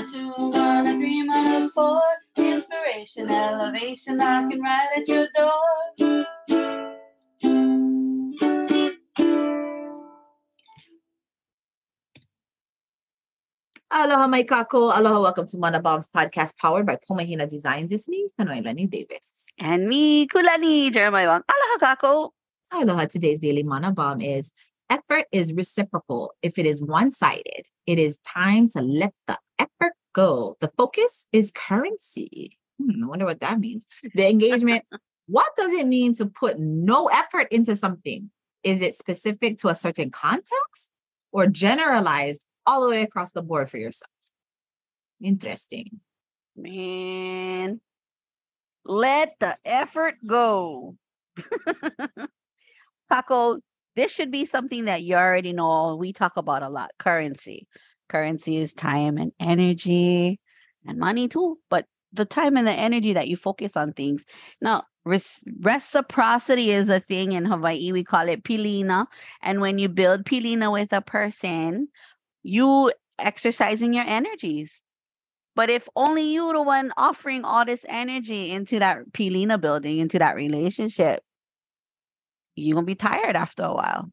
a two, one, a three, one, a four. Inspiration, elevation, knocking right at your door. Aloha, my kako. Aloha, welcome to Mana Bombs podcast powered by Pomahina Designs. It's me, Kanoilani Davis. And me, Kulani Jeremiah Wang. Aloha, kako. Aloha, today's daily Mana Bomb is effort is reciprocal. If it is one sided, it is time to let the effort go. The focus is currency. Hmm, I wonder what that means. The engagement. what does it mean to put no effort into something? Is it specific to a certain context or generalized all the way across the board for yourself? Interesting. Man, let the effort go. Kako, this should be something that you already know. We talk about a lot currency. Currency is time and energy and money too, but the time and the energy that you focus on things. Now, reciprocity is a thing in Hawaii. We call it pilina. And when you build pilina with a person, you exercising your energies. But if only you the one offering all this energy into that pilina building, into that relationship, you're gonna be tired after a while.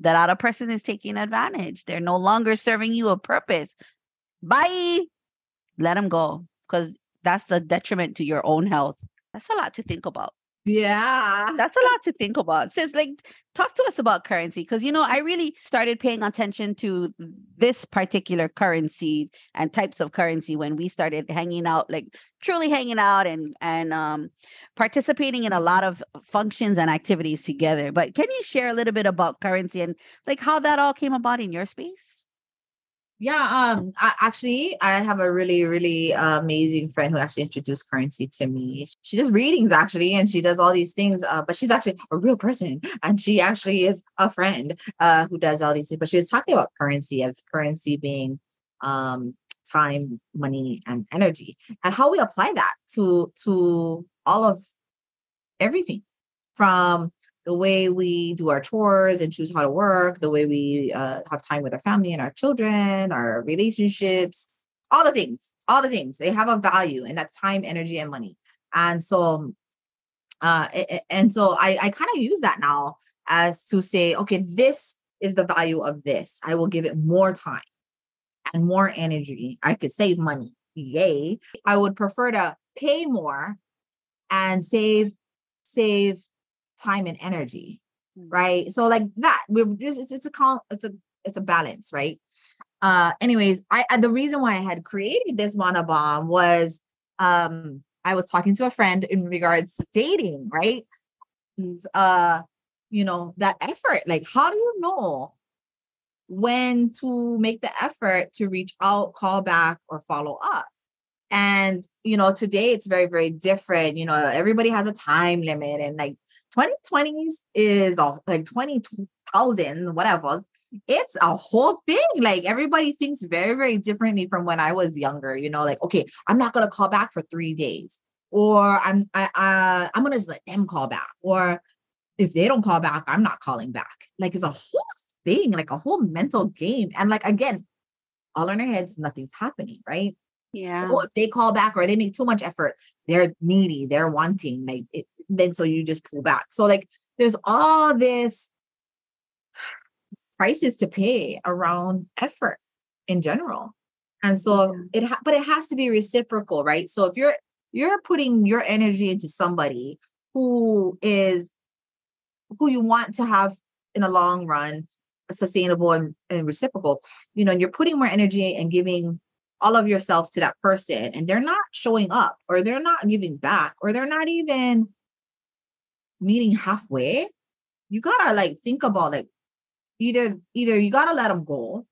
That other person is taking advantage. They're no longer serving you a purpose. Bye. Let them go. Because that's the detriment to your own health. That's a lot to think about. Yeah. That's a lot to think about. Says like talk to us about currency because you know I really started paying attention to this particular currency and types of currency when we started hanging out like truly hanging out and and um participating in a lot of functions and activities together. But can you share a little bit about currency and like how that all came about in your space? Yeah, um, I, actually, I have a really, really uh, amazing friend who actually introduced currency to me. She does readings actually, and she does all these things. Uh, but she's actually a real person, and she actually is a friend uh, who does all these things. But she was talking about currency as currency being um, time, money, and energy, and how we apply that to to all of everything from the way we do our chores and choose how to work, the way we uh, have time with our family and our children, our relationships, all the things, all the things. They have a value, and that's time, energy, and money. And so, uh, and so I, I kind of use that now as to say, okay, this is the value of this. I will give it more time and more energy. I could save money. Yay. I would prefer to pay more and save save time and energy Mm. right? So like that we're just it's, it's a con it's a it's a balance right? Uh anyways I, I the reason why i had created this mana bomb was um i was talking to a friend in regards to dating right? And, uh you know that effort like how do you know when to make the effort to reach out call back or follow up? And you know today it's very very different you know everybody has a time limit and like 2020s is a, like 20,000, whatever. It's a whole thing. Like everybody thinks very, very differently from when I was younger. You know, like, okay, I'm not gonna call back for three days. Or I'm I uh, I'm gonna just let them call back. Or if they don't call back, I'm not calling back. Like it's a whole thing, like a whole mental game. And like again, all in our heads, nothing's happening, right? Yeah. Well, if they call back or they make too much effort, they're needy, they're wanting, like it, then so you just pull back. So like there's all this prices to pay around effort in general. And so it ha- but it has to be reciprocal, right? So if you're you're putting your energy into somebody who is who you want to have in a long run sustainable and, and reciprocal, you know, and you're putting more energy and giving all of yourself to that person and they're not showing up or they're not giving back or they're not even meeting halfway you gotta like think about like either either you gotta let them go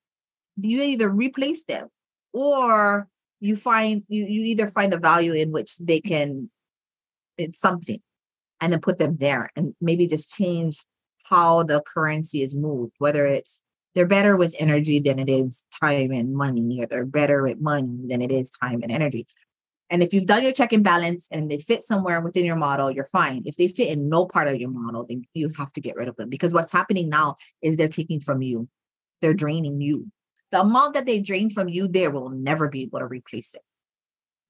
you either replace them or you find you you either find the value in which they can it's something and then put them there and maybe just change how the currency is moved whether it's they're better with energy than it is time and money or they're better with money than it is time and energy and if you've done your check and balance and they fit somewhere within your model, you're fine. If they fit in no part of your model, then you have to get rid of them because what's happening now is they're taking from you, they're draining you. the amount that they drain from you, they will never be able to replace it.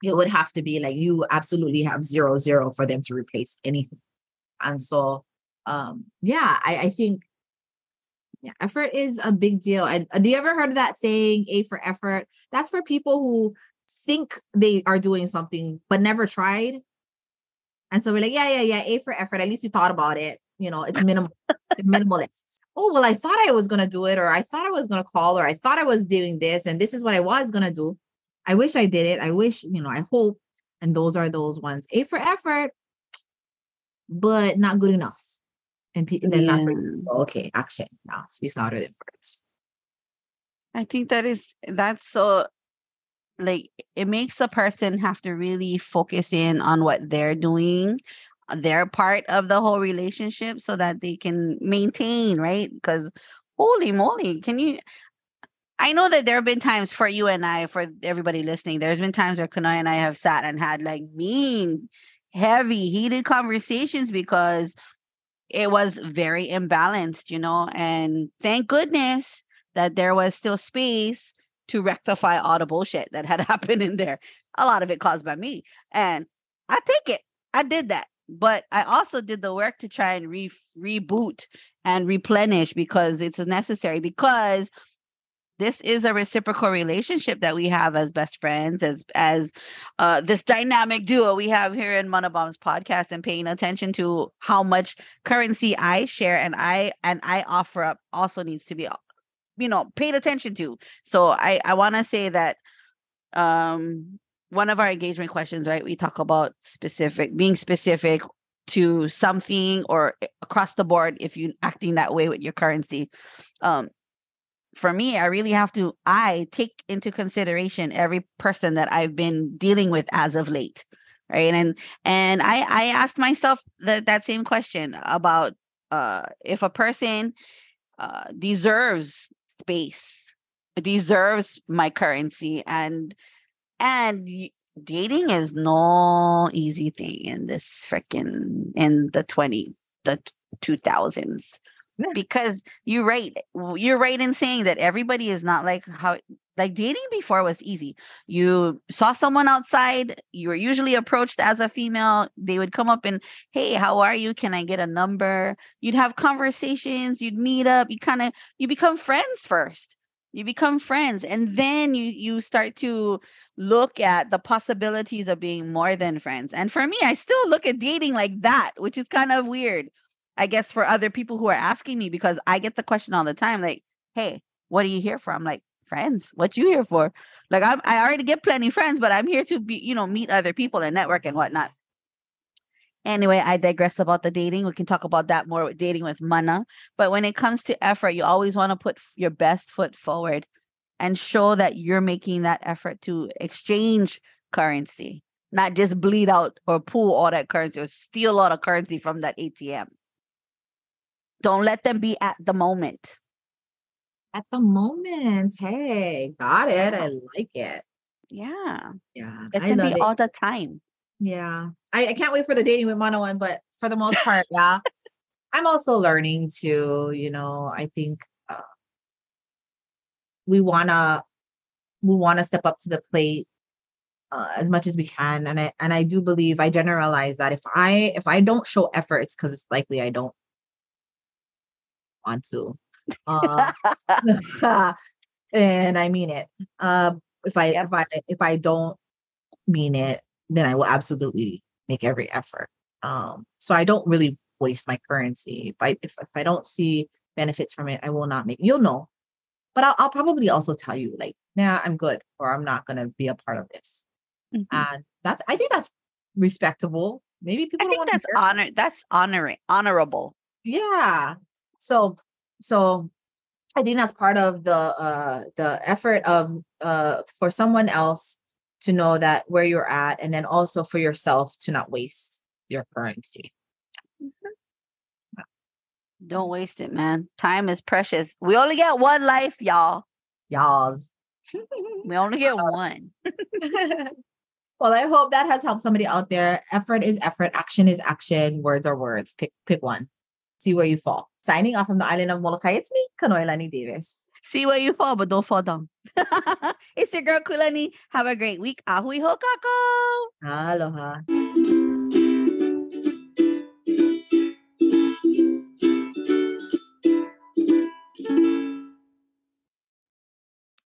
It would have to be like you absolutely have zero zero for them to replace anything. And so um yeah, I, I think yeah, effort is a big deal. And do you ever heard of that saying, A for effort? That's for people who think they are doing something but never tried. And so we're like, yeah, yeah, yeah, A for effort. At least you thought about it. You know, it's minimal, minimalist. Oh, well, I thought I was gonna do it, or I thought I was gonna call, or I thought I was doing this, and this is what I was gonna do. I wish I did it. I wish, you know, I hope. And those are those ones. A for effort, but not good enough. And, pe- and then that's where you go, okay, action now speaks louder than words. I think that is that's so like it makes a person have to really focus in on what they're doing uh, their part of the whole relationship so that they can maintain right because holy moly can you I know that there have been times for you and I, for everybody listening, there's been times where Kanoi and I have sat and had like mean, heavy, heated conversations because it was very imbalanced, you know. And thank goodness that there was still space to rectify all the bullshit that had happened in there. A lot of it caused by me. And I take it. I did that. But I also did the work to try and re- reboot and replenish because it's necessary because this is a reciprocal relationship that we have as best friends as as uh, this dynamic duo we have here in Mana Bombs podcast and paying attention to how much currency I share and I and I offer up also needs to be you know paid attention to so I I want to say that um one of our engagement questions right we talk about specific being specific to something or across the board if you're acting that way with your currency um for me, I really have to I take into consideration every person that I've been dealing with as of late. Right. And and I I asked myself that that same question about uh if a person uh deserves space, deserves my currency and and dating is no easy thing in this freaking in the 20 the 2000s yeah. because you're right you're right in saying that everybody is not like how like dating before was easy. You saw someone outside you were usually approached as a female they would come up and hey how are you? Can i get a number? You'd have conversations you'd meet up you kind of you become friends first. You become friends and then you you start to look at the possibilities of being more than friends. And for me i still look at dating like that which is kind of weird I guess for other people who are asking me because I get the question all the time, like, "Hey, what are you here for?" I'm like, "Friends. What you here for?" Like I'm, I already get plenty friends, but I'm here to be, you know, meet other people and network and whatnot. Anyway, I digress about the dating. We can talk about that more with dating with Mana. But when it comes to effort, you always want to put your best foot forward and show that you're making that effort to exchange currency, not just bleed out or pull all that currency or steal all the currency from that ATM. Don't let them be at the moment. At the moment. Hey, got it. I like it. Yeah. Yeah. It I can be it. all the time. Yeah. I, I can't wait for the dating with Mana one, but for the most part, yeah. I'm also learning to, you know, I think uh, we wanna we wanna step up to the plate uh, as much as we can. And I and I do believe I generalize that if I if I don't show effort, it's because it's likely I don't want to. Uh, and I mean it. Uh, if I Yep. if I if I don't mean it, then I will absolutely make every effort. Um, so I don't really waste my currency. If I if, if I don't see benefits from it, I will not make. You'll know, but I'll, I'll probably also tell you like, nah, I'm good, or I'm not gonna be a part of this. Mhm. And that's I think that's respectable. Maybe I people don't think want that's honor. That's honoring, honorable. yeah so so i think that's part of the uh the effort of uh for someone else to know that where you're at and then also for yourself to not waste your currency. Don't waste it, man. Time is precious. We only get one life, y'all. y'all. We only get one. well i hope that has helped somebody out there. Effort is effort. Action is action. Words are words. Pick pick one see where you fall signing off from the island of molokai it's me kanoy lani davis See where you fall, but don't fall down. it's your girl Kulani. Have a great week. Ahui hokako. Aloha.